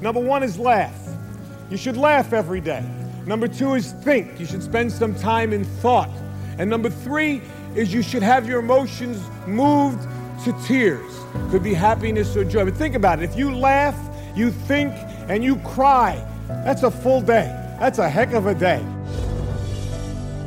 Number one is laugh. You should laugh every day. Number two is think. You should spend some time in thought. And number three is you should have your emotions moved to tears. Could be happiness or joy. But think about it. If you laugh, you think, and you cry, that's a full day. That's a heck of a day.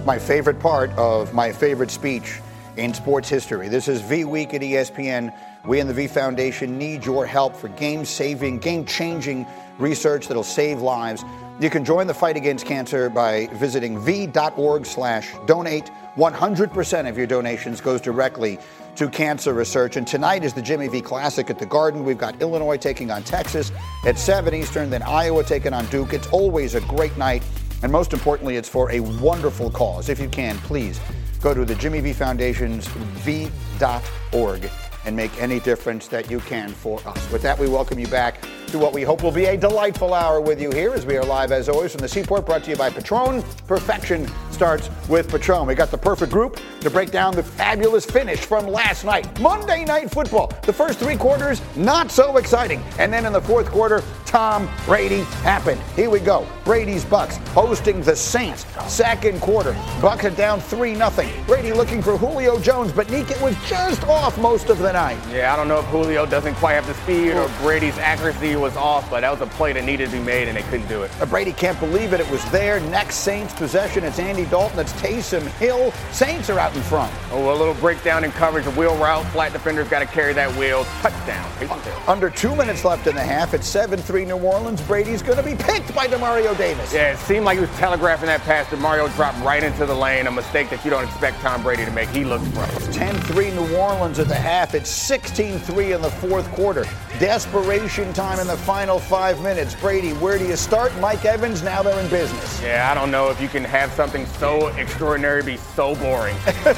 My favorite part of my favorite speech in sports history. This is V Week at ESPN. We in the V Foundation need your help for game saving, game changing research that'll save lives. You can join the fight against cancer by visiting v.org slash donate. 100% of your donations goes directly to cancer research. And tonight is the Jimmy V Classic at the Garden. We've got Illinois taking on Texas at 7 Eastern, then Iowa taking on Duke. It's always a great night. And most importantly, it's for a wonderful cause. If you can, please go to the Jimmy V Foundation's v.org and make any difference that you can for us. With that, we welcome you back to what we hope will be a delightful hour with you here as we are live as always from the Seaport brought to you by Patron. Perfection starts with Patron. We got the perfect group to break down the fabulous finish from last night. Monday night football. The first three quarters, not so exciting. And then in the fourth quarter, Tom Brady happened. Here we go. Brady's Bucks hosting the Saints. Second quarter. Bucks are down 3 0. Brady looking for Julio Jones, but Nick was just off most of the night. Yeah, I don't know if Julio doesn't quite have the speed or Brady's accuracy was off, but that was a play that needed to be made, and they couldn't do it. Brady can't believe it. It was there. Next Saints possession. It's Andy Dalton. It's Taysom Hill. Saints are out in front. Oh, a little breakdown in coverage. A wheel route. Flat defender's got to carry that wheel. Touchdown. Under two minutes left in the half. It's 7 3 New Orleans. Brady's going to be picked by Demario Davis. Yeah, it seemed like he was telegraphing that pass. Demario dropped right into the lane. A mistake that you don't expect Tom Brady to make. He looks rough. 10 3 New Orleans at the half. It's 16 3 in the fourth quarter. Desperation time in the final five minutes. Brady, where do you start? Mike Evans, now they're in business. Yeah, I don't know if you can have something so extraordinary be so boring.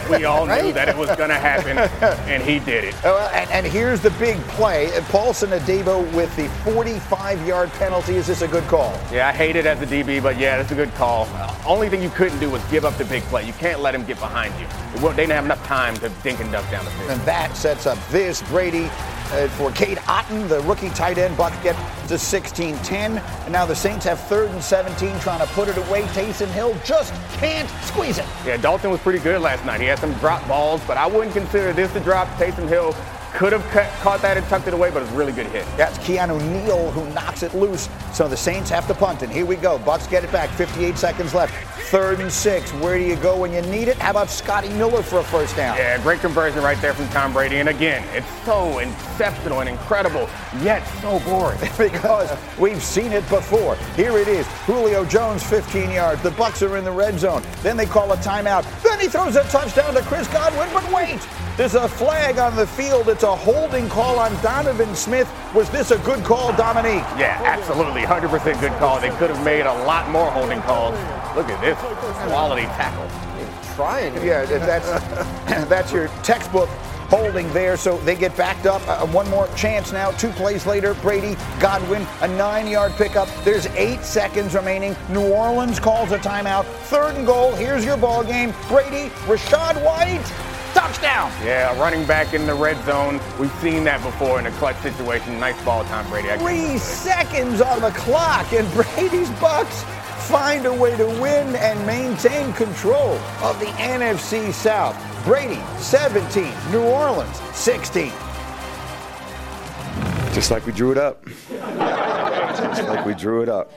We all Right? knew that it was going to happen, and he did it. Well, and, and here's the big play. Paulson Adebo with the 45 yard penalty. Is this a good call? Yeah, I hate it as a DB, but yeah, that's a good call. Uh, only thing you couldn't do was give up the big play. You can't let him get behind you. They didn't have enough time to dink and dunk down the field. And that sets up this Brady uh, for Cade Otton, the rookie tight end. Bucks get to 16-10. And now the Saints have third and 17 trying to put it away. Taysom Hill just can't squeeze it. Yeah, Dalton was pretty good last night. He had some drop balls, but I wouldn't consider this a drop. Taysom Hill could have cut, caught that and tucked it away, but it was a really good hit. That's Keanu Neal who knocks it loose. So the Saints have to punt. And here we go. Bucks get it back. 58 seconds left. Third and six. Where do you go when you need it? How about Scotty Miller for a first down? Yeah, great conversion right there from Tom Brady. And again, it's so exceptional and incredible, yet so boring. because we've seen it before. Here it is. Julio Jones, 15 yards. The Bucks are in the red zone. Then they call a timeout. Then he throws a touchdown to Chris Godwin. But wait, there's a flag on the field. It's a holding call on Donovan Smith. Was this a good call, Dominique? Yeah, absolutely. 100% good call. They could have made a lot more holding calls. Look at this quality tackle. Trying. Yeah, that's that's your textbook holding there. So they get backed up. Uh, one more chance now. Two plays later, Brady, Godwin, a nine-yard pickup. There's eight seconds remaining. New Orleans calls a timeout. Third and goal. Here's your ball game. Brady, Rachaad White, touchdown. Yeah, running back in the red zone. We've seen that before in a clutch situation. Nice ball, Tom Brady. Three seconds on the clock, and Brady's Bucks find a way to win and maintain control of the NFC South. Brady, 17, New Orleans, 16. Just like we drew it up. Just like we drew it up.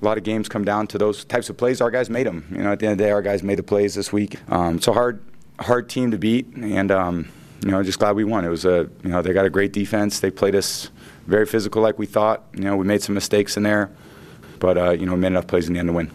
A lot of games come down to those types of plays. Our guys made them. You know, at the end of the day, our guys made the plays this week. Um, it's a hard, hard team to beat, and um, you know, just glad we won. It was a, you know, they got a great defense. They played us very physical, like we thought. You know, we made some mistakes in there, but uh, you know, made enough plays in the end to win.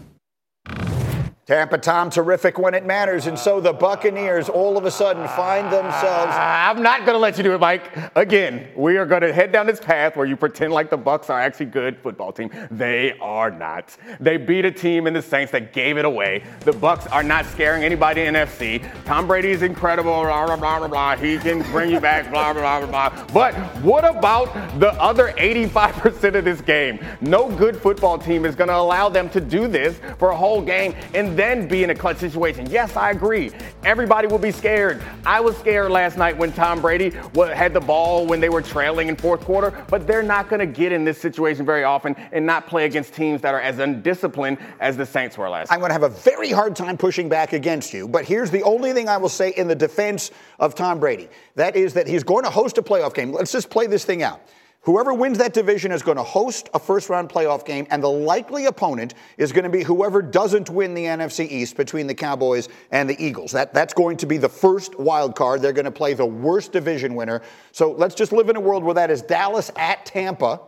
Tampa Tom, terrific when it matters. And so the Buccaneers all of a sudden find themselves. Ah, I'm not going to let you do it, Mike. Again, we are going to head down this path where you pretend like the Bucks are actually good football team. They are not. They beat a team in the Saints that gave it away. The Bucks are not scaring anybody in NFC. Tom Brady is incredible. Blah blah blah blah blah. He can bring you back. Blah blah blah blah. blah. But what about the other 85% of this game? No good football team is going to allow them to do this for a whole game. And then be in a clutch situation. Yes, I agree. Everybody will be scared. I was scared last night when Tom Brady had the ball when they were trailing in fourth quarter, but they're not going to get in this situation very often and not play against teams that are as undisciplined as the Saints were last I'm going to have a very hard time pushing back against you, but here's the only thing I will say in the defense of Tom Brady. That is that he's going to host a playoff game. Let's just play this thing out. Whoever wins that division is going to host a first round playoff game, and the likely opponent is going to be whoever doesn't win the NFC East between the Cowboys and the Eagles. That, that's going to be the first wild card. They're going to play the worst division winner. So let's just live in a world where that is Dallas at Tampa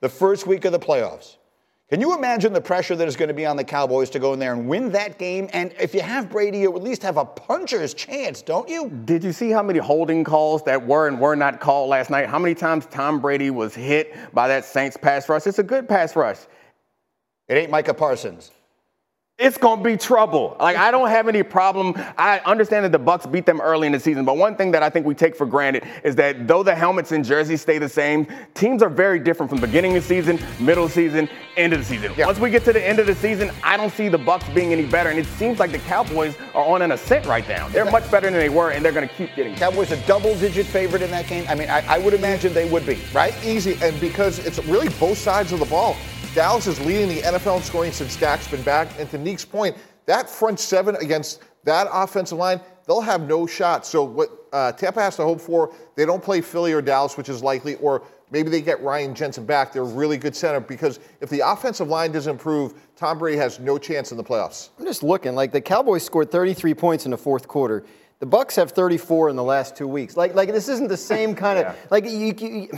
the first week of the playoffs. Can you imagine the pressure that is going to be on the Cowboys to go in there and win that game? And if you have Brady, you at least have a puncher's chance, don't you? Did you see how many holding calls that were and were not called last night? How many times Tom Brady was hit by that Saints pass rush? It's a good pass rush. It ain't Micah Parsons it's gonna be trouble. Like I don't have any problem. I understand that the Bucks beat them early in the season, but one thing that I think we take for granted is that though the helmets and jerseys stay the same, teams are very different from beginning of the season, middle of the season, end of the season. Yeah. Once we get to the end of the season, I don't see the Bucks being any better, and it seems like the Cowboys are on an ascent right now. They're much better than they were, and they're gonna keep getting. Cowboys a double-digit favorite in that game. I mean, I, I would imagine they would be right. Easy, and because it's really both sides of the ball. Dallas is leading the NFL in scoring since Dak's been back. And to Neek's point, that front seven against that offensive line, they'll have no shot. So what uh, Tampa has to hope for, they don't play Philly or Dallas, which is likely, or maybe they get Ryan Jensen back. They're a really good center because if the offensive line doesn't improve, Tom Brady has no chance in the playoffs. I'm just looking like the Cowboys scored 33 points in the fourth quarter. The Bucks have 34 in the last two weeks. Like, like this isn't the same kind of yeah. like you, you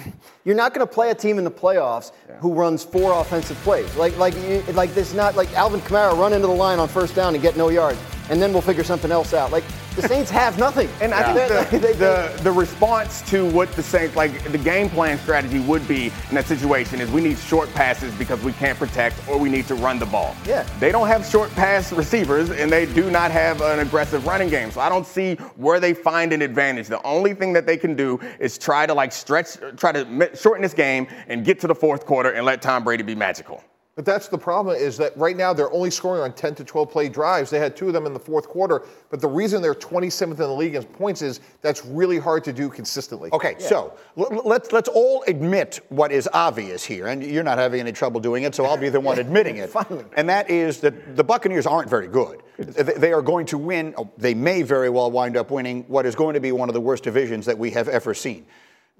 you're not going to play a team in the playoffs yeah. who runs four offensive plays. Like like you, like this not like Alvin Kamara run into the line on first down and get no yards and then we'll figure something else out. Like the Saints have nothing. And I think the, the, the, response to what the Saints, like the game plan strategy would be in that situation is we need short passes because we can't protect or we need to run the ball. Yeah. They don't have short pass receivers and they do not have an aggressive running game. So I don't see where they find an advantage. The only thing that they can do is try to like stretch, try to shorten this game and get to the fourth quarter and let Tom Brady be magical. But that's the problem is that right now they're only scoring on 10 to 12 play drives. They had two of them in the fourth quarter. But the reason they're 27th in the league in points is that's really hard to do consistently. Okay, yeah. so l- let's let's all admit what is obvious here, and you're not having any trouble doing it, so I'll be the one admitting it. Finally. And that is that the Buccaneers aren't very good. They are going to win. Oh, they may very well wind up winning what is going to be one of the worst divisions that we have ever seen.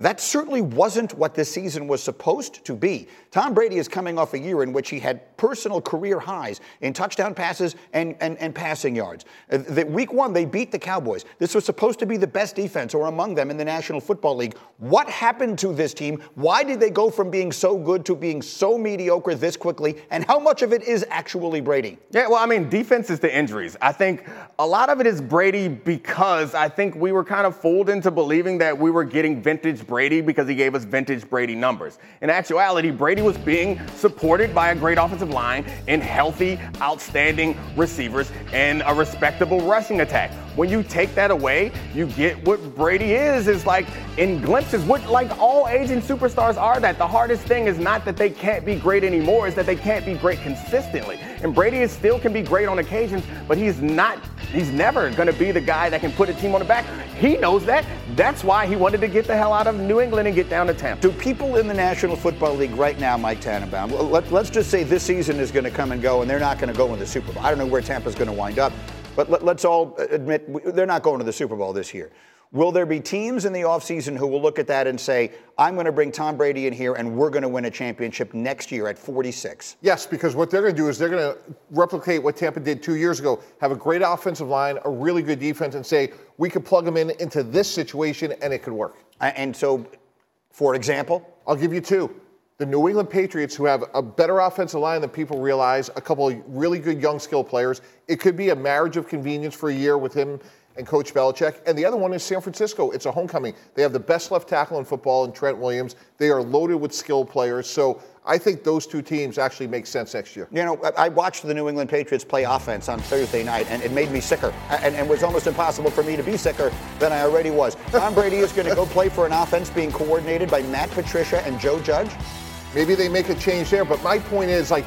That certainly wasn't what this season was supposed to be. Tom Brady is coming off a year in which he had personal career highs in touchdown passes and, and, and passing yards. Uh, the, week one, they beat the Cowboys. This was supposed to be the best defense or among them in the National Football League. What happened to this team? Why did they go from being so good to being so mediocre this quickly? And how much of it is actually Brady? Yeah, well, I mean, defense is the injuries. I think a lot of it is Brady because I think we were kind of fooled into believing that we were getting vintage Brady because he gave us vintage Brady numbers. In actuality, Brady was being supported by a great offensive line and healthy, outstanding receivers and a respectable rushing attack. When you take that away, you get what Brady is, is like in glimpses, what like all aging superstars are that. The hardest thing is not that they can't be great anymore, is that they can't be great consistently. And Brady is still can be great on occasions, but he's not, he's never gonna be the guy that can put a team on the back. He knows that. That's why he wanted to get the hell out of New England and get down to Tampa. Do people in the National Football League right now, Mike Tannenbaum, let, us just say this season is going to come and go and they're not going to go in the Super Bowl. I don't know where Tampa's going to wind up. But let, us all admit they're not going to the Super Bowl this year. Will there be teams in the offseason who will look at that and say, I'm going to bring Tom Brady in here and we're going to win a championship next year at 46? Yes, because what they're going to do is they're going to replicate what Tampa did two years ago have a great offensive line, a really good defense, and say, we could plug them in into this situation and it could work. And so, for example? I'll give you two the New England Patriots, who have a better offensive line than people realize, a couple of really good young skill players. It could be a marriage of convenience for a year with him and Coach Belichick. And the other one is San Francisco. It's a homecoming. They have the best left tackle in football in Trent Williams. They are loaded with skill players. So I think those two teams actually make sense next year. You know, I watched the New England Patriots play offense on Thursday night, and it made me sicker. And it was almost impossible for me to be sicker than I already was. Tom Brady is going to go play for an offense being coordinated by Matt Patricia and Joe Judge. Maybe they make a change there, but my point is like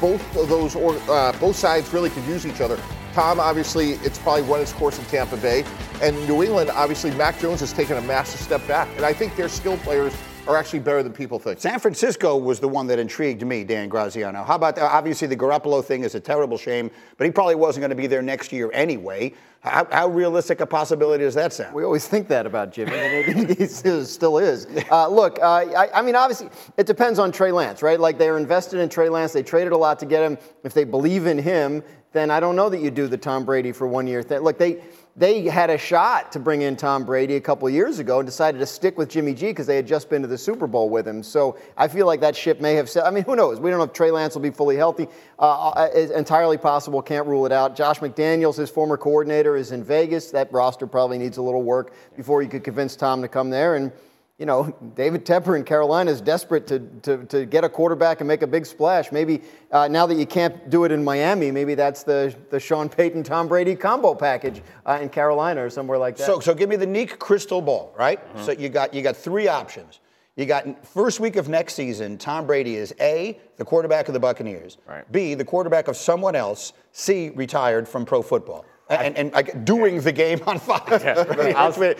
both of those or uh, both sides really could use each other. Tom, obviously, it's probably run its course in Tampa Bay. And New England, obviously, Mac Jones has taken a massive step back. And I think their skill players are actually better than people think. San Francisco was the one that intrigued me, Dan Graziano. How about that? obviously the Garoppolo thing is a terrible shame, but he probably wasn't going to be there next year anyway. How, how, realistic a possibility does that sound? We always think that about Jimmy, and he still is. Uh, look, uh, I, I, mean, obviously, it depends on Trey Lance, right? Like they're invested in Trey Lance. They traded a lot to get him. If they believe in him, then I don't know that you do the Tom Brady for one year thing. Look, they they had a shot to bring in Tom Brady a couple years ago and decided to stick with Jimmy G because they had just been to the Super Bowl with him. So I feel like that ship may have set. I mean, who knows? We don't know if Trey Lance will be fully healthy. Uh, uh it's entirely possible. Can't rule it out. Josh McDaniels, his former coordinator, is in Vegas. That roster probably needs a little work before you could convince Tom to come there. And you know, David Tepper in Carolina is desperate to, to, to get a quarterback and make a big splash. Maybe uh, now that you can't do it in Miami, maybe that's the, the Sean Payton, Tom Brady combo package uh, in Carolina or somewhere like that. So, so give me the Neek crystal ball, right? Mm-hmm. So you got, you got three options. You got first week of next season, Tom Brady is A, the quarterback of the Buccaneers, right. B, the quarterback of someone else, C, retired from pro football and, and, and doing the game on Fox. Yeah.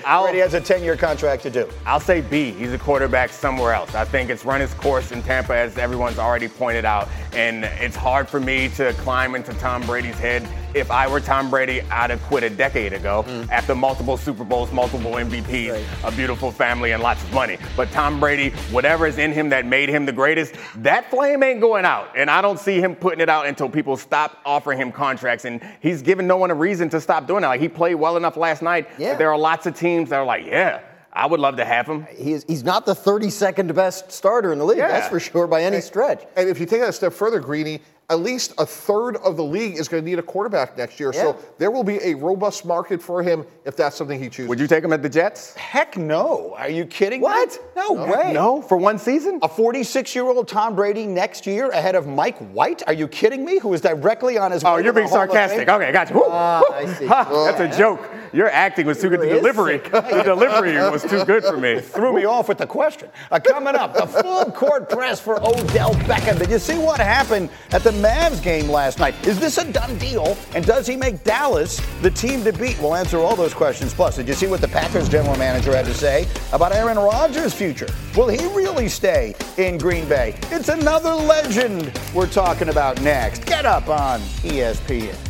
I'll, Brady has a 10-year contract to do. I'll say B. He's a quarterback somewhere else. I think it's run its course in Tampa, as everyone's already pointed out, and it's hard for me to climb into Tom Brady's head if I were Tom Brady, I'd have quit a decade ago mm. after multiple Super Bowls, multiple MVPs, right. a beautiful family, and lots of money. But Tom Brady, whatever is in him that made him the greatest, that flame ain't going out. And I don't see him putting it out until people stop offering him contracts. And he's given no one a reason to stop doing that. Like he played well enough last night. Yeah. There are lots of teams that are like, yeah, I would love to have him. He's, he's not the 32nd best starter in the league, yeah. that's for sure, by any stretch. And if you take that a step further, Greeny, at least a third of the league is going to need a quarterback next year. Yeah. So there will be a robust market for him if that's something he chooses. Would you take him at the Jets? Heck no. Are you kidding what? me? No, no way. No, for one season? A 46 year old Tom Brady next year ahead of Mike White? Are you kidding me? Who is directly on his Oh, you're being sarcastic. Okay, got you. Uh, I see. that's a joke. Your acting was too good. The delivery, the delivery was too good for me. Threw me off with the question. Uh, coming up, the full court press for Odell Beckham. Did you see what happened at the Mavs game last night. Is this a done deal? And does he make Dallas the team to beat? We'll answer all those questions. Plus, did you see what the Packers general manager had to say about Aaron Rodgers' future? Will he really stay in Green Bay? It's another legend we're talking about next. Get up on ESPN.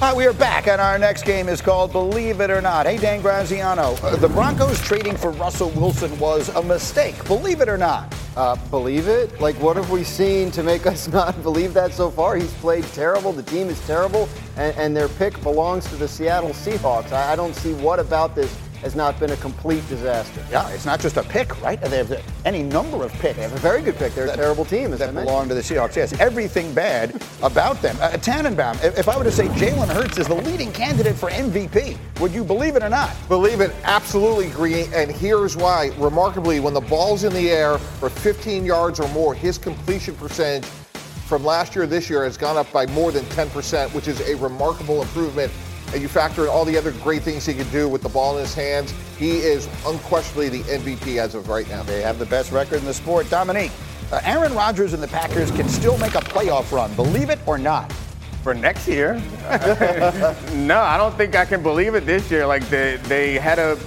Hi, we are back, and our next game is called Believe It or Not. Hey, Dan Graziano. Uh, the Broncos trading for Russell Wilson was a mistake. Believe it or not. Uh, believe it? Like, what have we seen to make us not believe that so far? He's played terrible. The team is terrible, and, and their pick belongs to the Seattle Seahawks. I, I don't see what about this has not been a complete disaster. Yeah, it's not just a pick, right? They have any number of picks. They have a very good pick. They're that, a terrible team, that belong to the Seahawks. Yes, everything bad about them. Uh, Tannenbaum, if I were to say Jalen Hurts is the leading candidate for MVP, would you believe it or not? Believe it, absolutely, Green. And here's why. Remarkably, when the ball's in the air for 15 yards or more, his completion percentage from last year this year has gone up by more than 10%, which is a remarkable improvement and you factor in all the other great things he can do with the ball in his hands, he is unquestionably the MVP as of right now. They have the best record in the sport. Dominique, uh, Aaron Rodgers and the Packers can still make a playoff run. Believe it or not. For next year? no, I don't think I can believe it this year. Like they, they had a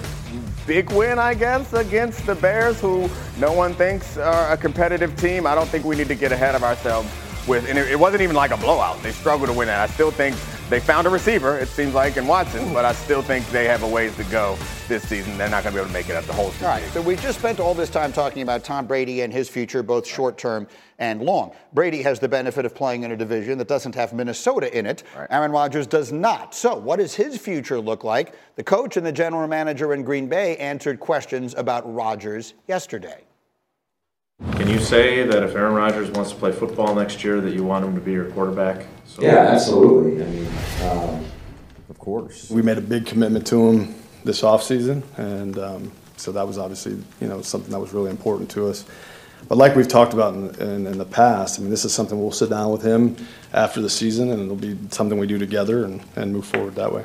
big win, I guess, against the Bears, who no one thinks are a competitive team. I don't think we need to get ahead of ourselves with, and it, it wasn't even like a blowout. They struggled to win that. I still think they found a receiver, it seems like, in Watson, but I still think they have a ways to go this season. They're not going to be able to make it up the whole season. All right, so we just spent all this time talking about Tom Brady and his future, both short term and long. Brady has the benefit of playing in a division that doesn't have Minnesota in it. Right. Aaron Rodgers does not. So, what does his future look like? The coach and the general manager in Green Bay answered questions about Rodgers yesterday. Can you say that if Aaron Rodgers wants to play football next year, that you want him to be your quarterback? So yeah, absolutely. I mean, um, of course. We made a big commitment to him this offseason, and um, so that was obviously you know something that was really important to us. But like we've talked about in, in, in, the past, I mean, this is something we'll sit down with him after the season, and it'll be something we do together and, and move forward that way.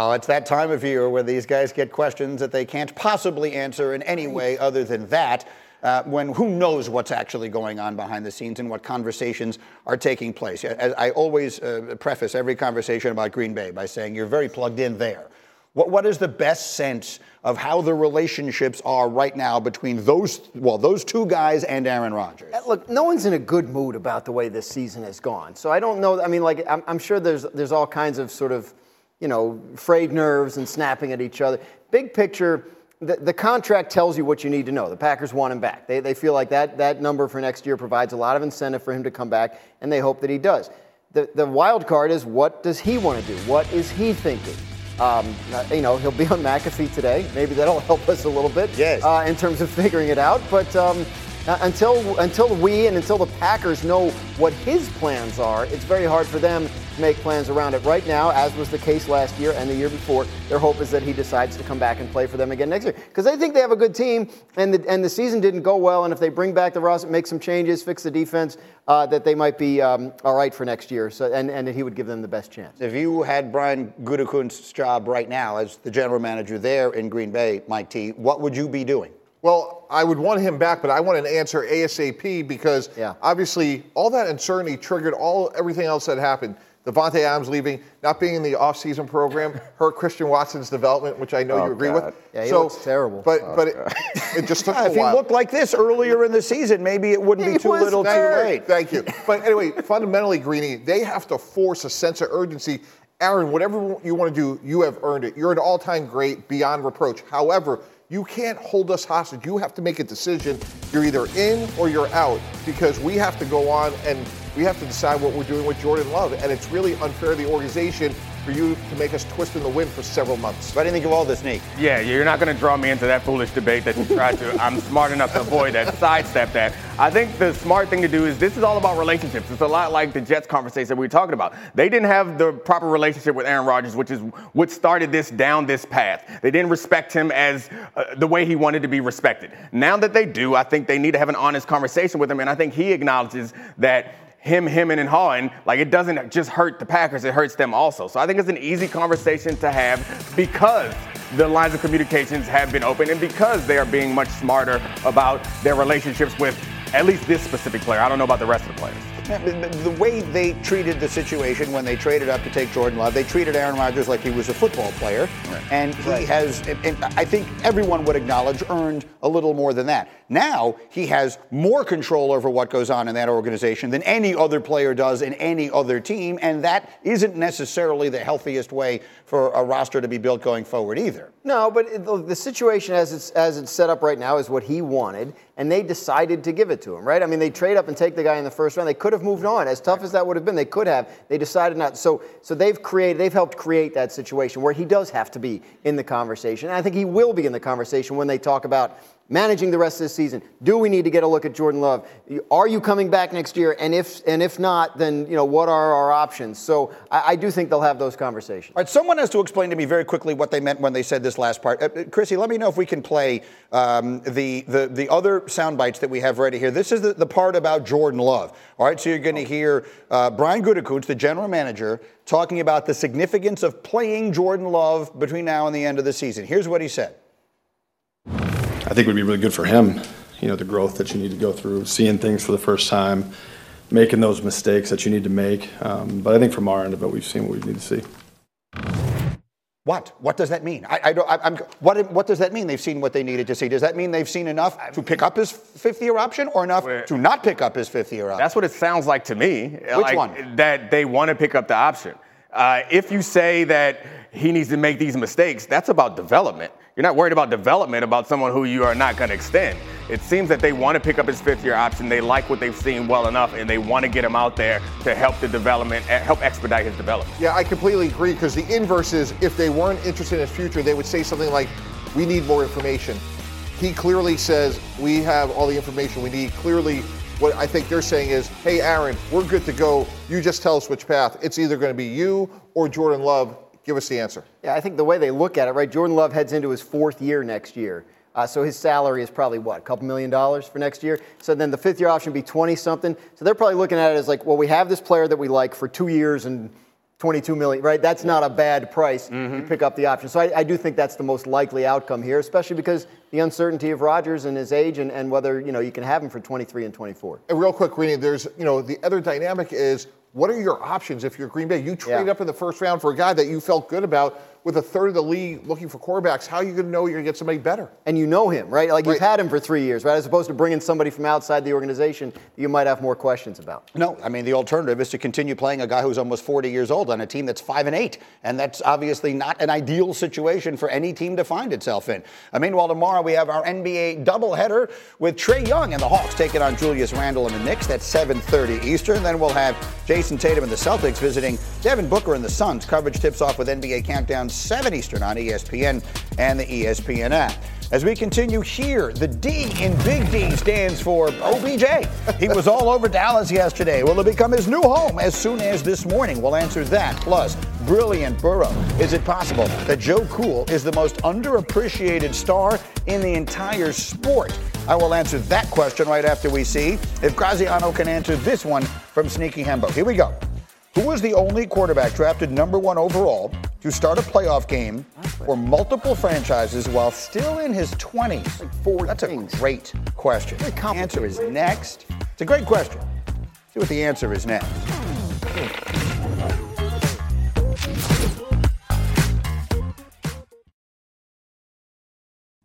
Oh, it's that time of year where these guys get questions that they can't possibly answer in any way other than that. Uh, when who knows what's actually going on behind the scenes and what conversations are taking place. As I always uh, preface every conversation about Green Bay by saying you're very plugged in there. What, what is the best sense of how the relationships are right now between those well those two guys and Aaron Rodgers? Uh, look, no one's in a good mood about the way this season has gone. So I don't know. I mean, like I'm, I'm sure there's there's all kinds of sort of you know, frayed nerves and snapping at each other. Big picture, the, the contract tells you what you need to know. The Packers want him back. They, they feel like that, that number for next year provides a lot of incentive for him to come back, and they hope that he does. The, the wild card is what does he want to do? What is he thinking? Um, uh, you know, he'll be on McAfee today. Maybe that'll help us a little bit yes. uh, in terms of figuring it out. But um, uh, until until we and until the Packers know what his plans are, it's very hard for them to make plans around it. Right now, as was the case last year and the year before, their hope is that he decides to come back and play for them again next year because they think they have a good team, and the and the season didn't go well. And if they bring back the roster, make some changes, fix the defense, uh, that they might be um, all right for next year. So and and he would give them the best chance. If you had Brian Gutekunst's job right now as the general manager there in Green Bay, Mike T, what would you be doing? Well, I would want him back, but I want an answer ASAP because yeah. obviously all that uncertainty triggered all everything else that happened. Davante Adams leaving, not being in the offseason program, hurt Christian Watson's development, which I know oh, you agree God. with. Yeah, he so, looks terrible. But oh, but it, it, just took yeah, a if while. he looked like this earlier in the season, maybe it wouldn't be too little, too late. Thank you. But anyway, fundamentally, Greeny, they have to force a sense of urgency. Aaron, whatever you want to do, you have earned it. You're an all-time great, beyond reproach. However you can't hold us hostage. You have to make a decision. You're either in or you're out because we have to go on and we have to decide what we're doing with Jordan Love. And it's really unfair to the organization for you to make us twist in the wind for several months. What do you think of all this, Nick? Yeah, you're not going to draw me into that foolish debate that you tried to. I'm smart enough to avoid that, sidestep that. I think the smart thing to do is this is all about relationships. It's a lot like the Jets conversation that we were talking about. They didn't have the proper relationship with Aaron Rodgers, which is what started this down this path. They didn't respect him as uh, the way he wanted to be respected. Now that they do, I think they need to have an honest conversation with him, and I think he acknowledges that him, him, and hawing, like it doesn't just hurt the Packers, it hurts them also. So I think it's an easy conversation to have because the lines of communications have been open and because they are being much smarter about their relationships with at least this specific player. I don't know about the rest of the players. The way they treated the situation when they traded up to take Jordan Love, they treated Aaron Rodgers like he was a football player. Right. And he right. has, and I think everyone would acknowledge, earned a little more than that. Now he has more control over what goes on in that organization than any other player does in any other team. And that isn't necessarily the healthiest way for a roster to be built going forward either. No, but the situation as it's, as it's set up right now is what he wanted and they decided to give it to him, right? I mean, they trade up and take the guy in the first round. They could have moved on. As tough as that would have been, they could have. They decided not. So, so they've created, they've helped create that situation where he does have to be in the conversation. And I think he will be in the conversation when they talk about managing the rest of the season. Do we need to get a look at Jordan Love? Are you coming back next year? And if and if not, then you know what are our options? So I, I do think they'll have those conversations. All right, someone has to explain to me very quickly what they meant when they said this last part. Uh, uh Chrissy, let me know if we can play um, the, the the other sound bites that we have ready here. This is the, the part about Jordan Love. All right, so you're going to hear uh, Brian Gutekunst, the general manager, talking about the significance of playing Jordan Love between now and the end of the season. Here's what he said. I think would be really good for him. You know, the growth that you need to go through, seeing things for the first time, making those mistakes that you need to make. Um, but I think from our end of it, we've seen what we need to see. What? What does that mean? I, I don't. I, am what? What does that mean? They've seen what they needed to see. Does that mean they've seen enough to pick up his fifth year option, or enough to not pick up his fifth year option? That's what it sounds like to me. Which like, one? That they want to pick up the option. Uh, if you say that he needs to make these mistakes, that's about development. You're not worried about development about someone who you are not going to extend. It seems that they want to pick up his fifth year option. They like what they've seen well enough, and they want to get him out there to help the development, eh, help expedite his development. Yeah, I completely agree because the inverse is if they weren't interested in his future, they would say something like, We need more information. He clearly says, We have all the information we need. Clearly, what I think they're saying is, Hey, Aaron, we're good to go. You just tell us which path. It's either going to be you or Jordan Love Give us the answer. Yeah, I think the way they look at it, right? Jordan Love heads into his fourth year next year. Uh, so his salary is probably what, a couple million dollars for next year? So then the fifth year option would be 20 something. So they're probably looking at it as like, well, we have this player that we like for two years and 22 million, right? That's not a bad price mm-hmm. to pick up the option. So I, I, do think that's the most likely outcome here, especially because the uncertainty of Rodgers and his age and, and whether, you know, you can have him for 23 and 24. And real quick, Greeny, there's, you know, the other dynamic is what are your options if you're Green Bay? You trade yeah. up in the first round for a guy that you felt good about with a third of the league looking for quarterbacks, how are you going to know you're going to get somebody better? And you know him, right? Like right. you've had him for three years, right? As opposed to bringing somebody from outside the organization you might have more questions about. No, I mean the alternative is to continue playing a guy who's almost 40 years old on a team that's five and eight, and that's obviously not an ideal situation for any team to find itself in. Uh, meanwhile, tomorrow we have our NBA doubleheader with Trae Young and the Hawks taking on Julius Randle and the Knicks. That's 7:30 Eastern. Then we'll have Jayson Tatum and the Celtics visiting Devin Booker and the Suns. Coverage tips off with NBA Countdown 7 Eastern on ESPN and the ESPN app. As we continue here, the D in Big D stands for OBJ. He was all over Dallas yesterday. Will it become his new home as soon as this morning? We'll answer that. Plus, brilliant Burrow. Is it possible that Joe Cool is the most underappreciated star in the entire sport? I will answer that question right after we see if Graziano can answer this one from Sneaky Hembo. Here we go. Who was the only quarterback drafted number one overall to start a playoff game for multiple franchises while still in his 20s? Like four That's things. a great question. The answer is next. It's a great question. See what the answer is next.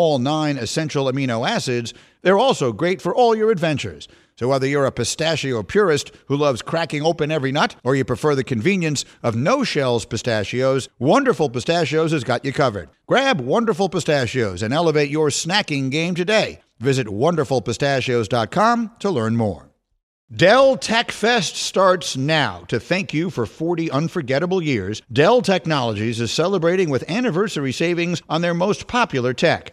all nine essential amino acids, they're also great for all your adventures. So, whether you're a pistachio purist who loves cracking open every nut, or you prefer the convenience of no shells pistachios, Wonderful Pistachios has got you covered. Grab Wonderful Pistachios and elevate your snacking game today. Visit wonderfulpistachios.com to learn more. Dell Tech Fest starts now. To thank you for 40 unforgettable years, Dell Technologies is celebrating with anniversary savings on their most popular tech.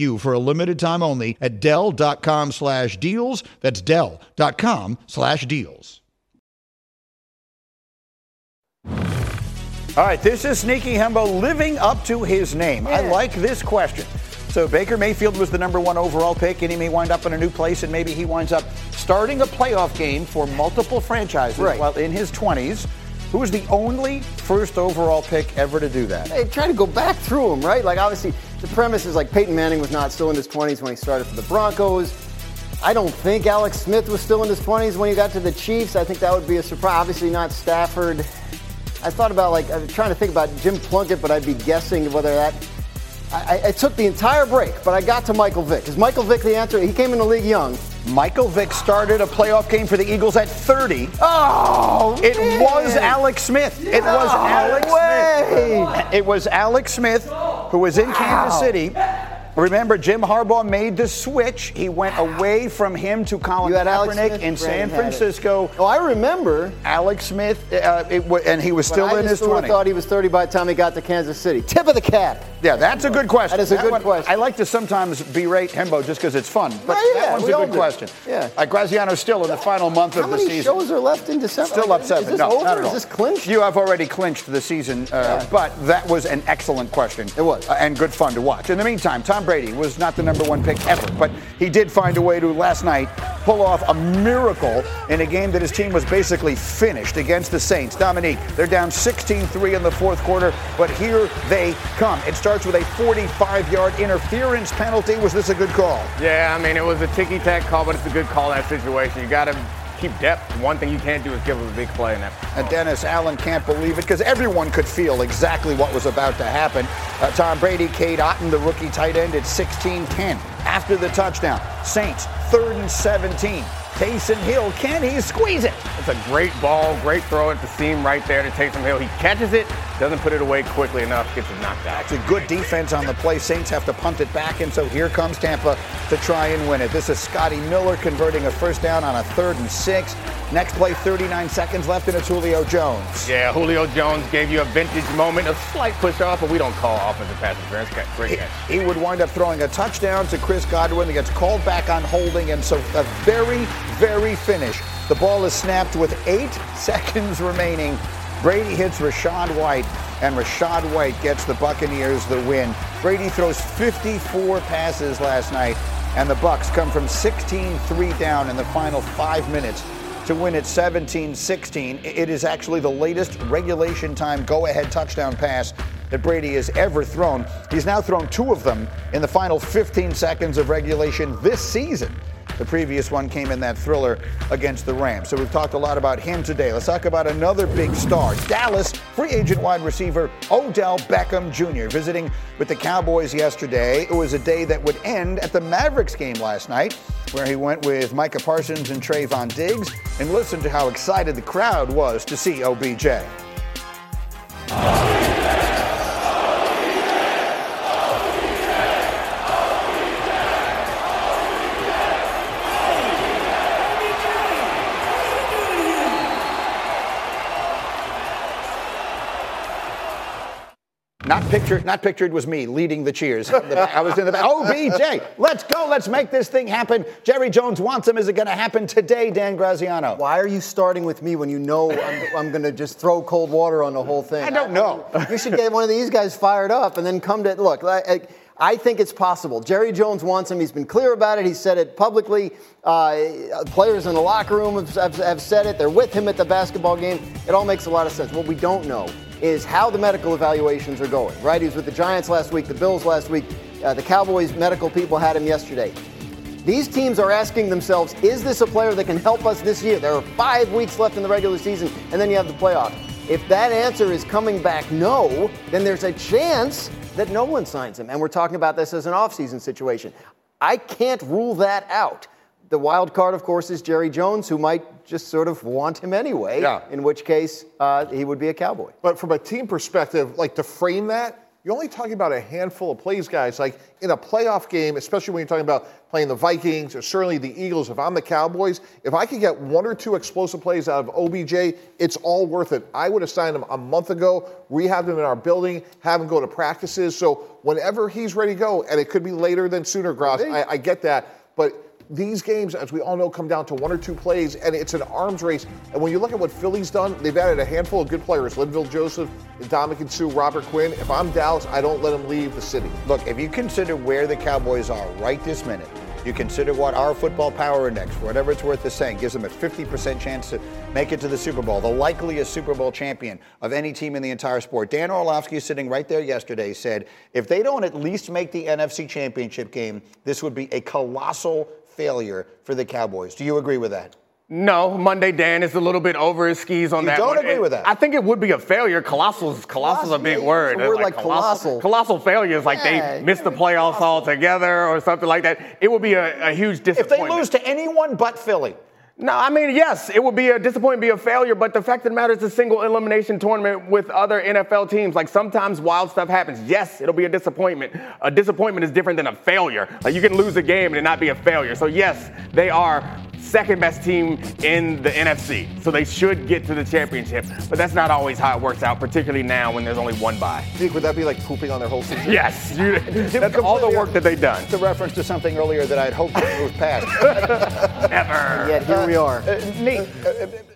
you for a limited time only at Dell.com slash deals. That's Dell.com slash deals. All right, this is Sneaky Hembo living up to his name. I like this question. So Baker Mayfield was the number one overall pick, and he may wind up in a new place, and maybe he winds up starting a playoff game for multiple franchises Right. while in his 20s. Who was the only first overall pick ever to do that? Hey, try to go back through them, right? Like, obviously, the premise is like Peyton Manning was not still in his 20s when he started for the Broncos. I don't think Alex Smith was still in his 20s when he got to the Chiefs. I think that would be a surprise. Obviously, not Stafford. I thought about, like, I'm trying to think about Jim Plunkett, but I'd be guessing whether that. I, I- took the entire break, but I got to Michael Vick. Is Michael Vick the answer? He came in the league young. Michael Vick started a playoff game for the Eagles at 30. Oh, It man. was Alex Smith. It was No Alex way. Smith. It was Alex Smith who was in Kansas City. Remember, Jim Harbaugh made the switch. He went away from him to Colin You had Alex Kaepernick in San Brandon it. Francisco. Oh, I remember. Alex Smith, uh, it, wa- and he was still I in his would've 20s. thought he was 30 by the time he got to Kansas City. Tip of the cap. Yeah, that's a good question. That is a good one- question. I like to sometimes berate Hembo just because it's fun, but yeah, that one's a good do. question. Yeah. Uh, Graziano's still in the final month How of the season. How many shows are left in December? Still Like, up seven. Is this no, over? not at all. Is this clinched? You have already clinched the season, uh, but that was an excellent question. It was. Uh, and good fun to watch. In the meantime, Tom Brady was not the number one pick ever, but he did find a way to last night pull off a miracle in a game that his team was basically finished against the Saints. Dominique, they're down 16-3 in the fourth quarter, but here they come. It starts with a 45-yard interference penalty. Was this a good call? Yeah, I mean, it was a ticky tack call, but it's a good call in that situation. You got to keep depth. One thing you can't do is give up a big play in that. And Dennis Allen can't believe it because everyone could feel exactly what was about to happen. Uh, Tom Brady, Cade Otton, the rookie tight end, at 16-10 after the touchdown. Saints, third and 17. Taysom Hill, can he squeeze it? It's a great ball, great throw at the seam right there to Taysom Hill. He catches it, doesn't put it away quickly enough, gets it knocked out. It's a good defense on the play. Saints have to punt it back, and so here comes Tampa to try and win it. This is Scotty Miller converting a first down on a third and six. Next play, 39 seconds left, and it's Julio Jones. Yeah, Julio Jones gave you a vintage moment, a slight push off, but we don't call offensive pass interference. Great catch. He would wind up throwing a touchdown to Chris Godwin that gets called back on holding, and so a very, very finish. The ball is snapped with eight seconds remaining. Brady hits Rachaad White, and Rachaad White gets the Buccaneers the win. Brady throws 54 passes last night, and the Bucks come from 16-3 down in the final five minutes to win at 17-16. It is actually the latest regulation time go-ahead touchdown pass that Brady has ever thrown. He's now thrown two of them in the final 15 seconds of regulation this season. The previous one came in that thriller against the Rams. So we've talked a lot about him today. Let's talk about another big star. Dallas free agent wide receiver Odell Beckham Jr. visiting with the Cowboys yesterday. It was a day that would end at the Mavericks game last night, where he went with Micah Parsons and Trevon Diggs. And listen to how excited the crowd was to see OBJ. Pictured, not pictured was me leading the cheers. I was in the back. OBJ, let's go, let's make this thing happen. Jerry Jones wants him. Is it going to happen today, Dan Graziano? Why are you starting with me when you know I'm, I'm going to just throw cold water on the whole thing? I don't know. You should get one of these guys fired up and then come to look. I, I, I think it's possible. Jerry Jones wants him. He's been clear about it. He said it publicly. Uh, players in the locker room have, have, have said it. They're with him at the basketball game. It all makes a lot of sense. What we don't know is how the medical evaluations are going. Right? He was with the Giants last week, the Bills last week. Uh, the Cowboys medical people had him yesterday. These teams are asking themselves, is this a player that can help us this year? There are five weeks left in the regular season, and then you have the playoff. If that answer is coming back no, then there's a chance that no one signs him. And we're talking about this as an offseason situation. I can't rule that out. The wild card, of course, is Jerry Jones, who might just sort of want him anyway. Yeah. In which case, uh, he would be a Cowboy. But from a team perspective, like to frame that, you're only talking about a handful of plays, guys. Like in a playoff game, especially when you're talking about playing the Vikings or certainly the Eagles, if I'm the Cowboys, if I could get one or two explosive plays out of OBJ, it's all worth it. I would have signed him a month ago, rehab him in our building, have him go to practices. So whenever he's ready to go, and it could be later than sooner, Gross, I, I get that. But these games, as we all know, come down to one or two plays, and it's an arms race. And when you look at what Philly's done, they've added a handful of good players: Linval Joseph, Ndamukong Suh, Robert Quinn. If I'm Dallas, I don't let him leave the city. Look, if you consider where the Cowboys are right this minute, you consider what our football power index, whatever it's worth is saying, gives them a 50% chance to make it to the Super Bowl, the likeliest Super Bowl champion of any team in the entire sport. Dan Orlovsky, sitting right there yesterday, said if they don't at least make the NFC Championship game, this would be a colossal failure for the Cowboys. Do you agree with that? No, Monday Dan is a little bit over his skis on that. You that. don't one. agree And with that? I think it would be a failure. Colossal, colossal is a big yeah, word. a word like colossal. Colossal failure is like Yeah, they missed the playoffs altogether or something like that. It would be a, a huge disappointment. If they lose to anyone but Philly, No, I mean, yes, it would be a disappointment, be a failure, but the fact of the matter is a single elimination tournament with other NFL teams. Like sometimes wild stuff happens. Yes, it'll be a disappointment. A disappointment is different than a failure. Like you can lose a game and it not be a failure. So yes, they are second best team in the NFC. So they should get to the championship. But that's not always how it works out, particularly now when there's only one bye. Think would that be like pooping on their whole season? Yes, you, that's all the work that they've done. it's a reference to something earlier that I'd hoped to move past. Never. Yet here we are. Nate, uh, uh, uh, uh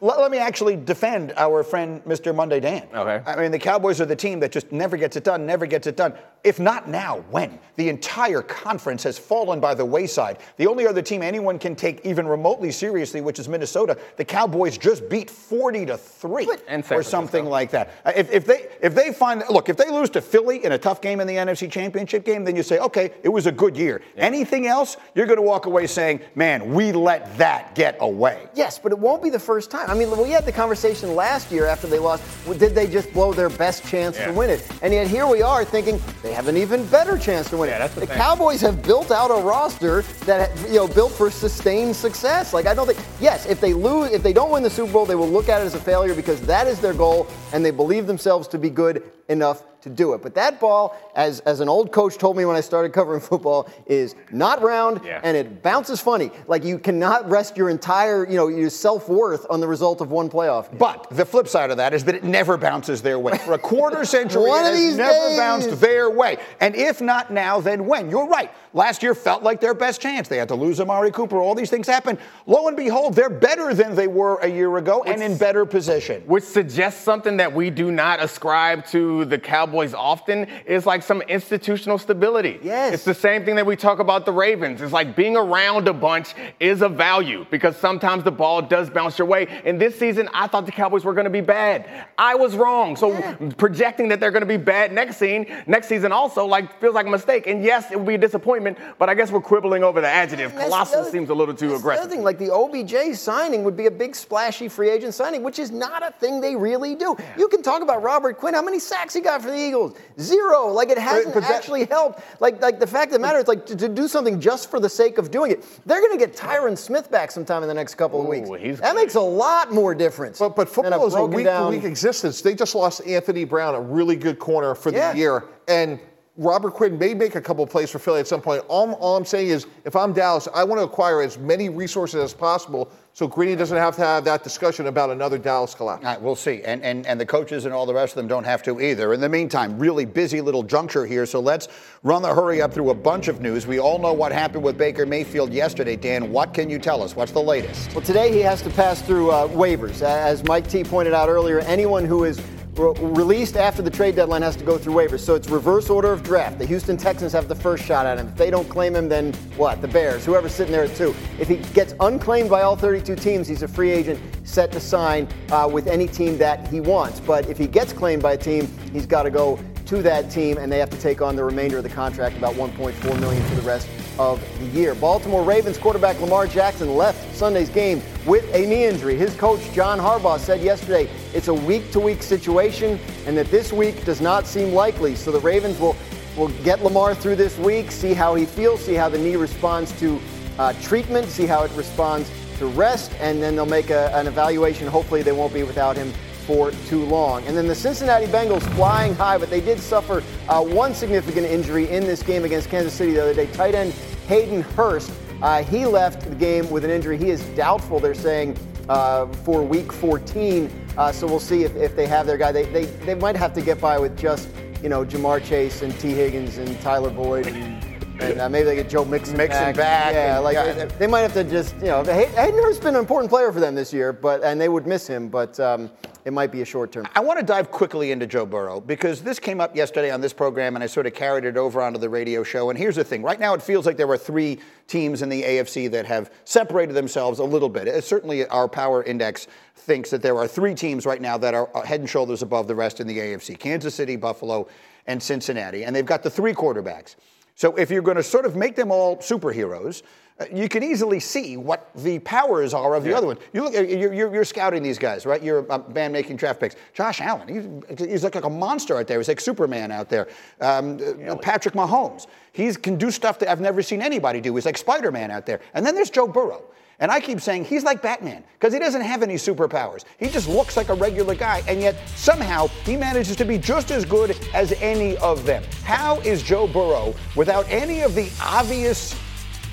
let, let me actually defend our friend Mr. Monday Dan. Okay. I mean, the Cowboys are the team that just never gets it done, never gets it done. If not now, when? The entire conference has fallen by the wayside. The only other team anyone can take even remotely seriously, which is Minnesota, the Cowboys just beat 40 to 3 And or something like that. Uh, If, if they if they find look, if they lose to Philly in a tough game in the NFC Championship game, then you say, okay, it was a good year. Anything else, you're going to walk away saying, man, we let that get away. Yes, but it won't be the first time. I mean, we had the conversation last year after they lost. Did they just blow their best chance Yeah. to win it? And yet here we are thinking they have an even better chance to win Yeah, it. the the. Cowboys have built out a roster that you know built for sustained success. Like I don't think. Yes, if they lose, if they don't win the Super Bowl, they will look at it as a failure because that is their goal, and they believe themselves to be good enough to do it. But that ball, as as an old coach told me when I started covering football, is not round Yeah. and it bounces funny. Like you cannot rest your entire, you know, your self-worth on the result of one playoff. game. But the flip side of that is that it never bounces their way. For a quarter century, One it of has these never days. bounced their way. And if not now, then when? You're right. Last year felt like their best chance. They had to lose Amari Cooper. All these things happened. Lo and behold, they're better than they were a year ago and in better position. which suggests something that we do not ascribe to the Cowboys often is like some institutional stability. Yes. It's the same thing that we talk about the Ravens. It's like being around a bunch is a value because sometimes the ball does bounce your way. And this season, I thought the Cowboys were going to be bad. I was wrong. So projecting that they're going to be bad next season, next season also like feels like a mistake. And yes, it would be a disappointment, but I guess we're quibbling over the adjective. Colossal seems a little too aggressive. thing, like the OBJ signing would be a big splashy free agent signing, which is not a thing they really do. You can talk about Robert Quinn. How many sacks he got for the Eagles? Zero. Like it hasn't but that- actually helped. Like like the fact of the matter is like to, to do something just for the sake of doing it. They're going to get Tyron Smith back sometime in the next couple of weeks. that makes a lot more difference. But, but football is a week-to-week existence. They just lost Anthony Brown, a really good corner for the Yeah. year. And Robert Quinn may make a couple of plays for Philly at some point. All, all I'm saying is, if I'm Dallas, I want to acquire as many resources as possible so Greeny doesn't have to have that discussion about another Dallas collapse. All right, we'll see. And, and, and the coaches and all the rest of them don't have to either. In the meantime, really busy little juncture here. So let's run the hurry up through a bunch of news. We all know what happened with Baker Mayfield yesterday. Dan, what can you tell us? What's the latest? Well, today he has to pass through uh, waivers. As Mike T pointed out earlier, anyone who is re- released after the trade deadline has to go through waivers. So it's reverse order of draft. The Houston Texans have the first shot at him. If they don't claim him, then what? The Bears, whoever's sitting there at two. If he gets unclaimed by all 32 teams, he's a free agent set to sign uh, with any team that he wants. But if he gets claimed by a team, he's got to go to that team, and they have to take on the remainder of the contract, about 1.4 million for the rest of the year. Baltimore Ravens quarterback Lamar Jackson left Sunday's game with a knee injury. His coach, John Harbaugh, said yesterday it's a week to week situation and that this week does not seem likely. So the Ravens will, will get Lamar through this week, see how he feels, see how the knee responds to uh, treatment, see how it responds to rest, and then they'll make a, an evaluation. Hopefully, they won't be without him for too long. And then the Cincinnati Bengals flying high, but they did suffer uh, one significant injury in this game against Kansas City the other day. Tight end Hayden Hurst, uh, he left the game with an injury. He is doubtful, they're saying, uh, for week 14. Uh, so we'll see if, if they have their guy. They, they, they might have to get by with just, you know, Ja'Marr Chase and Tee Higgins and Tyler Boyd and and uh, maybe they get Joe Mixon, Mixon back. back Yeah, like yeah. they might have to just, you know, Hay- Hayden Hurst's been an important player for them this year, but and they would miss him, but um, it might be a short term. I want to dive quickly into Joe Burrow because this came up yesterday on this program and I sort of carried it over onto the radio show. And here's the thing right now, it feels like there are three teams in the AFC that have separated themselves a little bit. Uh, Certainly, our power index thinks that there are three teams right now that are uh, head and shoulders above the rest in the AFC Kansas City, Buffalo, and Cincinnati. And they've got the three quarterbacks. So if you're going to sort of make them all superheroes, uh, you can easily see what the powers are of the other one. You look, uh, you're, you're, you're scouting these guys, right? You're a man making draft picks. Josh Allen, he's, he's like, like a monster out there. He's like Superman out there. Um, uh, Patrick Mahomes, he can do stuff that I've never seen anybody do. He's like Spider-Man out there. And then there's Joe Burrow. And I keep saying he's like Batman because he doesn't have any superpowers. He just looks like a regular guy, and yet somehow he manages to be just as good as any of them. How is Joe Burrow without any of the obvious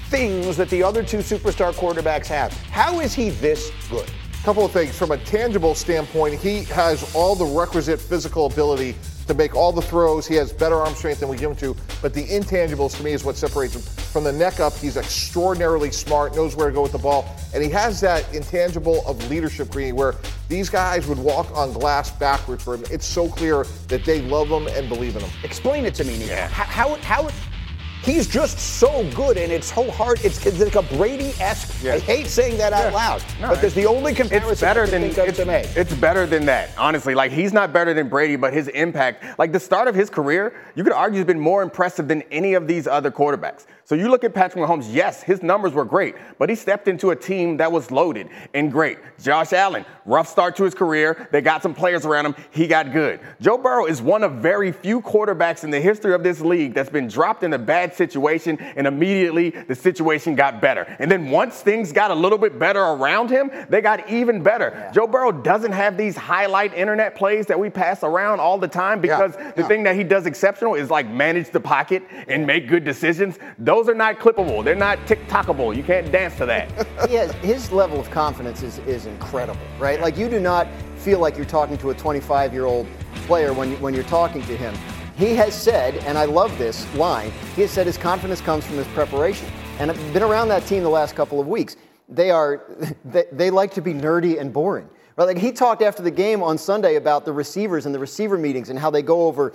things that the other two superstar quarterbacks have? How is he this good? couple of things. From a tangible standpoint, he has all the requisite physical ability to make all the throws. He has better arm strength than we give him to. But the intangibles to me is what separates him. From the neck up, he's extraordinarily smart, knows where to go with the ball, and he has that intangible of leadership, Greeny, where these guys would walk on glass backwards for him. It's so clear that they love him and believe in him. Explain it to me, Nico. How, how, how, he's just so good, and it's so hard. It's, it's like a Brady-esque. I hate saying that out loud, No, but there's the only comparison it's better than it's, to make. it's better than that. Honestly, like he's not better than Brady, but his impact, like the start of his career, you could argue has been more impressive than any of these other quarterbacks. So you look at Patrick Mahomes. Yes, his numbers were great, but he stepped into a team that was loaded and great. Josh Allen, rough start to his career. They got some players around him. He got good. Joe Burrow is one of very few quarterbacks in the history of this league that's been dropped in a bad situation and immediately the situation got better. And then once things got a little bit better around him, they got even better. Joe Burrow doesn't have these highlight internet plays that we pass around all the time because the thing that he does exceptional is like manage the pocket and make good decisions. Those are not clippable. They're not TikTokable. You can't dance to that. has, his level of confidence is, is incredible, right? Like you do not feel like you're talking to a 25 year old player when, when you're talking to him. He has said, and I love this line, he has said his confidence comes from his preparation. And I've been around that team the last couple of weeks. They are, they, they like to be nerdy and boring. Right, like he talked after the game on Sunday about the receivers and the receiver meetings and how they go over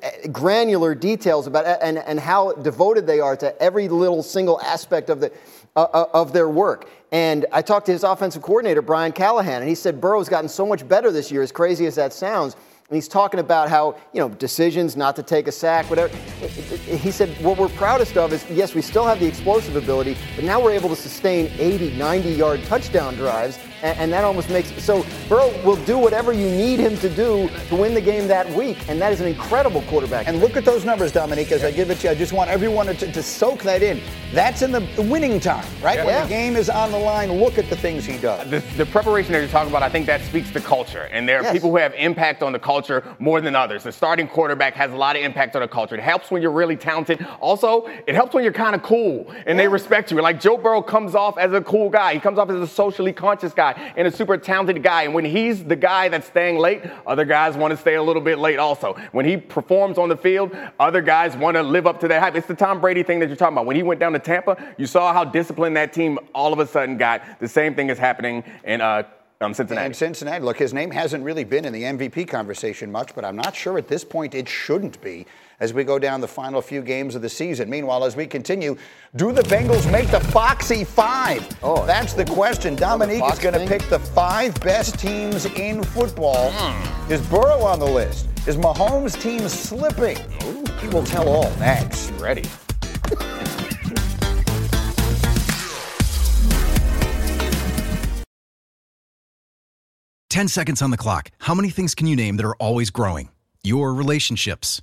eh, granular details about and, and how devoted they are to every little single aspect of the uh, uh, of their work. And I talked to his offensive coordinator Brian Callahan, and he said Burrow's gotten so much better this year. As crazy as that sounds. And he's talking about how, you know, decisions not to take a sack, whatever. He said, what we're proudest of is, yes, we still have the explosive ability, but now we're able to sustain 80, 90 yard touchdown drives. And, and that almost makes so Burrow will do whatever you need him to do to win the game that week. And that is an incredible quarterback. And look at those numbers, Dominique, as I give it to you. I just want everyone to, to soak that in. That's in the winning time, right? When Yeah. the game is on the line, look at the things he does. The, the preparation that you're talking about, I think that speaks to culture. And there are Yes. people who have impact on the culture more than others. The starting quarterback has a lot of impact on the culture. It helps when you're really talented. Also, it helps when you're kind of cool and they respect you. Like Joe Burrow comes off as a cool guy. He comes off as a socially conscious guy and a super talented guy. And when he's the guy that's staying late, other guys want to stay a little bit late also. When he performs on the field, other guys want to live up to that hype. It's the Tom Brady thing that you're talking about. When he went down to Tampa, you saw how disciplined that team all of a sudden got. The same thing is happening in uh, um, Cincinnati. And Cincinnati, look, his name hasn't really been in the MVP conversation much, but I'm not sure at this point it shouldn't be as we go down the final few games of the season. Meanwhile, as we continue, do the Bengals make the Foxy Five? Oh, that's the question. Dominique the is going to pick the five best teams in football. Mm. Is Burrow on the list? Is Mahomes' team slipping? Ooh. He will tell all next. Ready? Ten seconds on the clock. How many things can you name that are always growing? Your relationships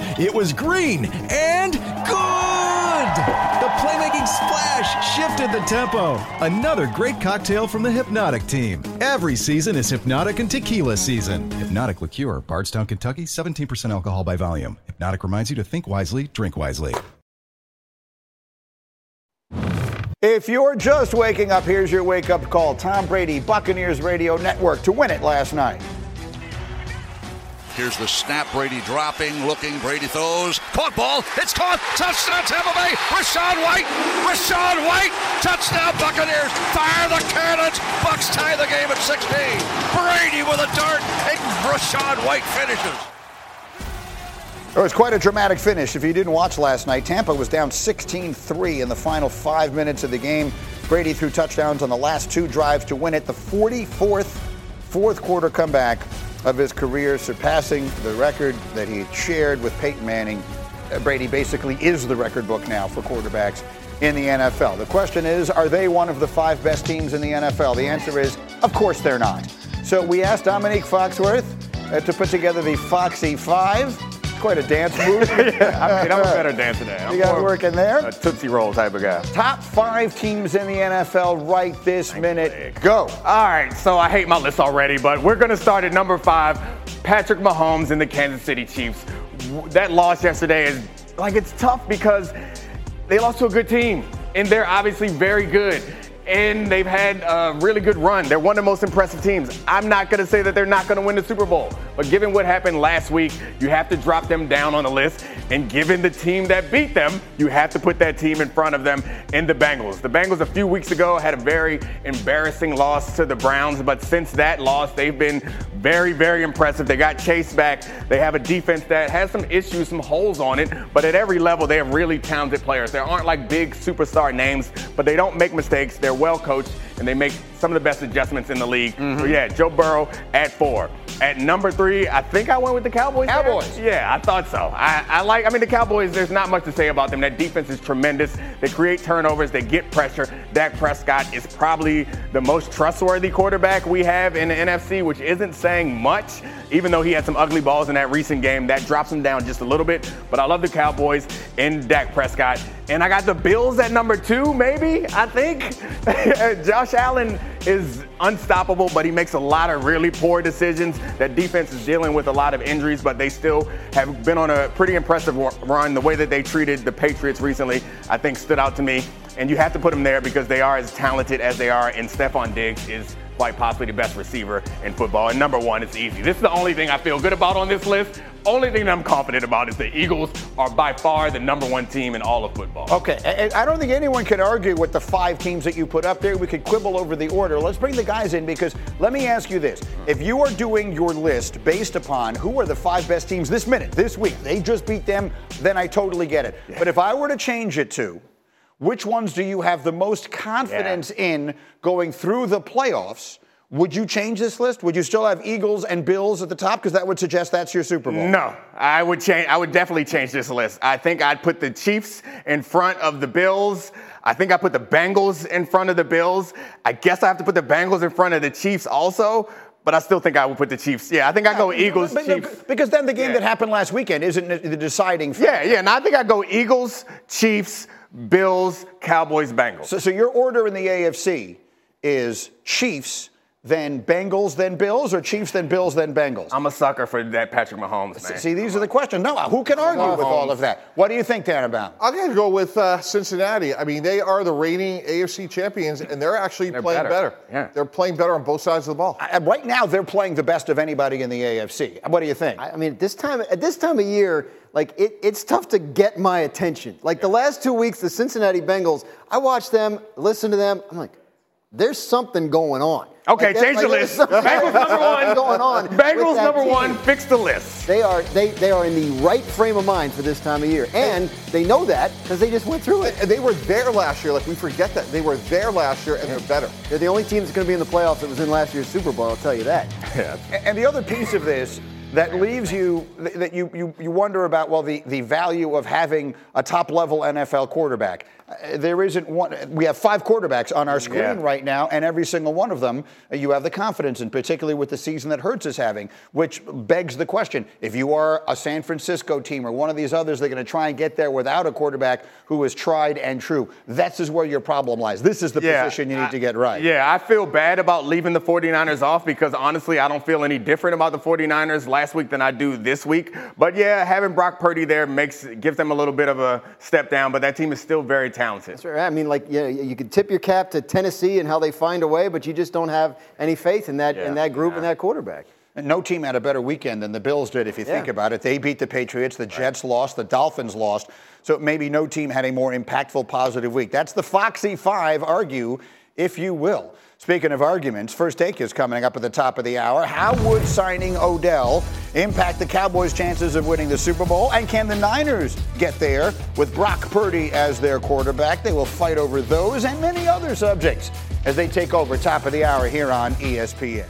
It was green and good! The playmaking splash shifted the tempo. Another great cocktail from the Hypnotic team. Every season is Hypnotic and Tequila season. Hypnotic Liqueur, Bardstown, Kentucky, 17% alcohol by volume. Hypnotic reminds you to think wisely, drink wisely. If you're just waking up, here's your wake up call. Tom Brady, Buccaneers Radio Network to win it last night. Here's the snap. Brady dropping, looking. Brady throws. Caught ball. It's caught. Touchdown Tampa Bay. Rachaad White. Rachaad White. Touchdown Buccaneers. Fire the cannons. Bucks tie the game at 16. Brady with a dart. And Rachaad White finishes. It was quite a dramatic finish. If you didn't watch last night, Tampa was down 16 3 in the final five minutes of the game. Brady threw touchdowns on the last two drives to win it. The 44th fourth quarter comeback of his career, surpassing the record that he shared with Peyton Manning. Uh, Brady basically is the record book now for quarterbacks in the NFL. The question is are they one of the five best teams in the NFL? The answer is of course they're not. So we asked Dominique Foxworth uh, to put together the Foxy Five quite a dance move. yeah, I mean, I'm a better dancer than you got working there? A Tootsie Roll type of guy. Top five teams in the NFL right this minute. Go. All right, so I hate my list already, but we're going to start at number five Patrick Mahomes and the Kansas City Chiefs. That loss yesterday is like it's tough because they lost to a good team, and they're obviously very good and they've had a really good run. They're one of the most impressive teams. I'm not going to say that they're not going to win the Super Bowl, but given what happened last week, you have to drop them down on the list. And given the team that beat them, you have to put that team in front of them in the Bengals. The Bengals a few weeks ago had a very embarrassing loss to the Browns, but since that loss, they've been very, very impressive. They got Chase back. They have a defense that has some issues, some holes on it, but at every level, they have really talented players. There aren't like big superstar names, but they don't make mistakes. They're well coached and they make some of the best adjustments in the league. Mm-hmm. So yeah, Joe Burrow at four. At number three, I think I went with the Cowboys. Cowboys. There. Yeah, I thought so. I, I, like. I mean, the Cowboys. There's not much to say about them. That defense is tremendous. They create turnovers. They get pressure. Dak Prescott is probably the most trustworthy quarterback we have in the NFC, which isn't saying much. Even though he had some ugly balls in that recent game, that drops him down just a little bit. But I love the Cowboys and Dak Prescott. And I got the Bills at number two, maybe. I think Josh Allen is unstoppable, but he makes a lot of really poor decisions. That defense is dealing with a lot of injuries, but they still have been on a pretty impressive run. The way that they treated the Patriots recently, I think, stood out to me. And you have to put them there because they are as talented as they are, and Stefon Diggs is quite possibly the best receiver in football. And number one, it's easy. This is the only thing I feel good about on this list. Only thing I'm confident about is the Eagles are by far the number one team in all of football. Okay, I don't think anyone can argue with the five teams that you put up there. We could quibble over the order. Let's bring the guys in because let me ask you this. If you are doing your list based upon who are the five best teams this minute, this week, they just beat them, then I totally get it. But if I were to change it to, which ones do you have the most confidence yeah. in going through the playoffs? Would you change this list? Would you still have Eagles and Bills at the top? Because that would suggest that's your Super Bowl. No, I would change. I would definitely change this list. I think I'd put the Chiefs in front of the Bills. I think I put the Bengals in front of the Bills. I guess I have to put the Bengals in front of the Chiefs also. But I still think I would put the Chiefs. Yeah, I think I go Eagles, but, Chiefs. Because then the game yeah. that happened last weekend isn't the deciding factor. Yeah, yeah, and I think I go Eagles, Chiefs, Bills, Cowboys, Bengals. So, so your order in the AFC is Chiefs, then Bengals, then Bills, or Chiefs, then Bills, then Bengals? I'm a sucker for that Patrick Mahomes, man. See, these are the questions. No, who can argue with all of that? What do you think, Tannenbaum? I'm going to go with uh, Cincinnati. I mean, they are the reigning AFC champions, and they're actually They're playing better. better. Yeah. They're playing better on both sides of the ball. Uh, Right now, they're playing the best of anybody in the AFC. What do you think? I mean, at this time at this time of year, like it, it's tough to get my attention. Like the last two weeks, the Cincinnati Bengals, I watched them, listened to them. I'm like, there's something going on. Okay, Like, change like, the list. something Bengals number one. going on. with Bengals number team. one. Fix the list. They are they they are in the right frame of mind for this time of year, and they know that because they just went through it. And they were there last year. Like, we forget that. They were there last year, and they're better. They're the only team that's going to be in the playoffs that was in last year's Super Bowl. I'll tell you that. A- And the other piece of this that leaves you that you, you, you wonder about well the, the value of having a top level NFL quarterback. Uh, There isn't one. We have five quarterbacks on our screen Yeah. right now, and every single one of them uh, you have the confidence in, particularly with the season that Hurts is having, which begs the question: If you are a San Francisco team or one of these others, they're going to try and get there without a quarterback who is tried and true. This is where your problem lies. This is the position you need I- to get right. Yeah, I feel bad about leaving the 49ers off because honestly, I don't feel any different about the 49ers last week than I do this week. But yeah, having Brock Purdy there makes gives them a little bit of a step down, but that team is still very talented. That's right. I mean, like, yeah, you could tip your cap to Tennessee and how they find a way, but you just don't have any faith in that in that group yeah. and that quarterback. And no team had a better weekend than the Bills did, if you think about it. They beat the Patriots, the Jets lost, the Dolphins lost. So maybe no team had a more impactful, positive week. That's the Foxy Five argue, if you will. Speaking of arguments, first take is coming up at the top of the hour. How would signing Odell impact the Cowboys' chances of winning the Super Bowl? And can the Niners get there with Brock Purdy as their quarterback? They will fight over those and many other subjects as they take over top of the hour here on ESPN.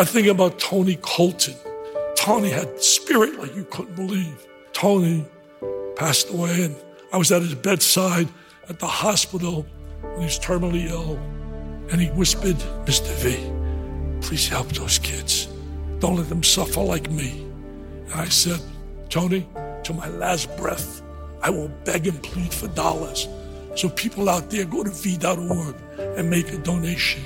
I think about Tony Colton. Tony had spirit like you couldn't believe. Tony passed away, and I was at his bedside at the hospital when he was terminally ill. And he whispered, Mr. V, please help those kids. Don't let them suffer like me. And I said, Tony, to my last breath, I will beg and plead for dollars. So people out there go to v.org and make a donation.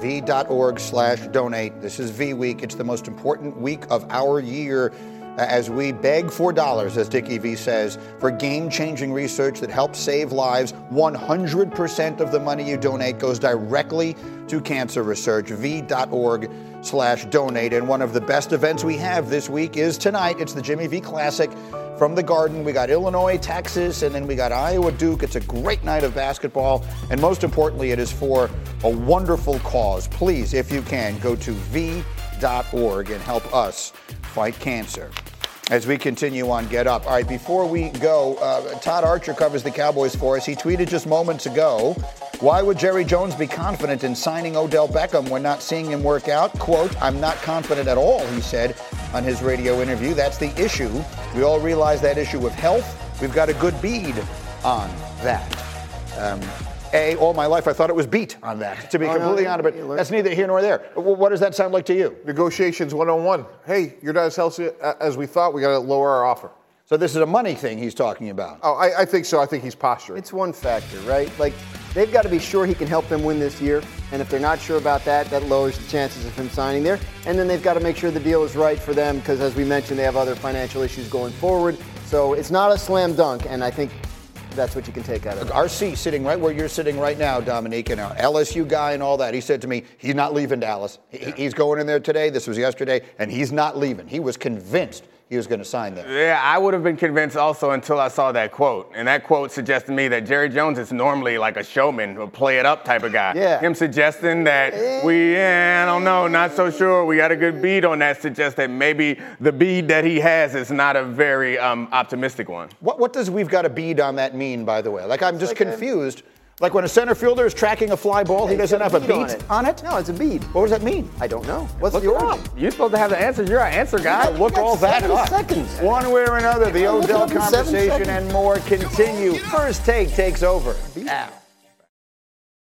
v.org slash donate. This is V Week. It's the most important week of our year as we beg for dollars, as Dickie V says, for game changing research that helps save lives. 100% of the money you donate goes directly to cancer research. V.org slash donate. And one of the best events we have this week is tonight. It's the Jimmy V Classic from the Garden. We got Illinois, Texas, and then we got Iowa, Duke. It's a great night of basketball. And most importantly, it is for a wonderful cause. Please, if you can, go to v.org and help us fight cancer. As we continue on Get Up. All right, before we go, uh, Todd Archer covers the Cowboys for us. He tweeted just moments ago why would Jerry Jones be confident in signing Odell Beckham when not seeing him work out? Quote, I'm not confident at all, he said on his radio interview. That's the issue. We all realize that issue with health. We've got a good bead on that. Um, a, all my life I thought it was beat on that, to be Oh, no, completely honest, but that's neither here nor there. What does that sound like to you? Negotiations one on one. Hey, you're not as healthy uh, as we thought. We got to lower our offer. So this is a money thing he's talking about. Oh, I, I think so. I think he's posturing. It's one factor, right? Like they've got to be sure he can help them win this year. And if they're not sure about that, that lowers the chances of him signing there. And then they've got to make sure the deal is right for them because, as we mentioned, they have other financial issues going forward. So it's not a slam dunk, and I think that's what you can take out of it. RC sitting right where you're sitting right now, Dominique, and our LSU guy and all that. He said to me, he's not leaving Dallas. He- He's going in there today. This was yesterday, and he's not leaving. He was convinced he was going to sign there. Yeah, I would have been convinced also until I saw that quote. And that quote suggested to me that Jerry Jones is normally like a showman, a play it up type of guy. Yeah. Him suggesting that we, yeah, I don't know, not so sure. We got a good bead on that suggests that maybe the bead that he has is not a very um, optimistic one. What, what does we've got a bead on that mean, by the way? Like, I'm just confused. Like when a center fielder is tracking a fly ball, he doesn't have a bead beat on on it. it? No, it's a bead. What does that mean? I don't know. What's Look the origin? up. You're supposed to have the answer. You're an answer guy. Look got all that seven up. seconds. One way or another, the Yeah, look Odell up in seven conversation and more continue. First take takes over. Now.